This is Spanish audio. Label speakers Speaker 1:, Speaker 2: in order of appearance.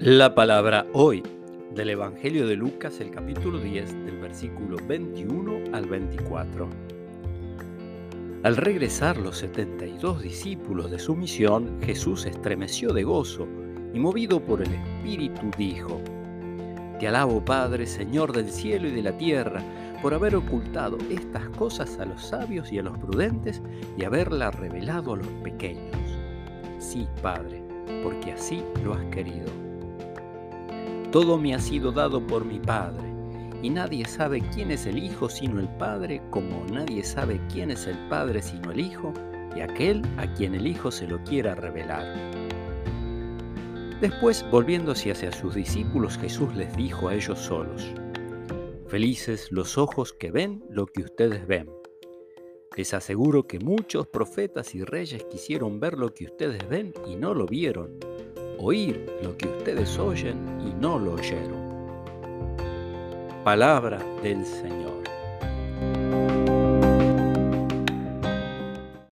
Speaker 1: La palabra hoy del Evangelio de Lucas, el capítulo 10, del versículo 21 al 24. Al regresar los 72 discípulos de su misión, Jesús estremeció de gozo y movido por el Espíritu dijo, Te alabo Padre, Señor del cielo y de la tierra, por haber ocultado estas cosas a los sabios y a los prudentes y haberlas revelado a los pequeños. Sí, Padre, porque así lo has querido. Todo me ha sido dado por mi Padre, y nadie sabe quién es el Hijo sino el Padre, como nadie sabe quién es el Padre sino el Hijo, y aquel a quien el Hijo se lo quiera revelar. Después, volviéndose hacia sus discípulos, Jesús les dijo a ellos solos, Felices los ojos que ven lo que ustedes ven. Les aseguro que muchos profetas y reyes quisieron ver lo que ustedes ven y no lo vieron oír lo que ustedes oyen y no lo oyeron. Palabra del Señor.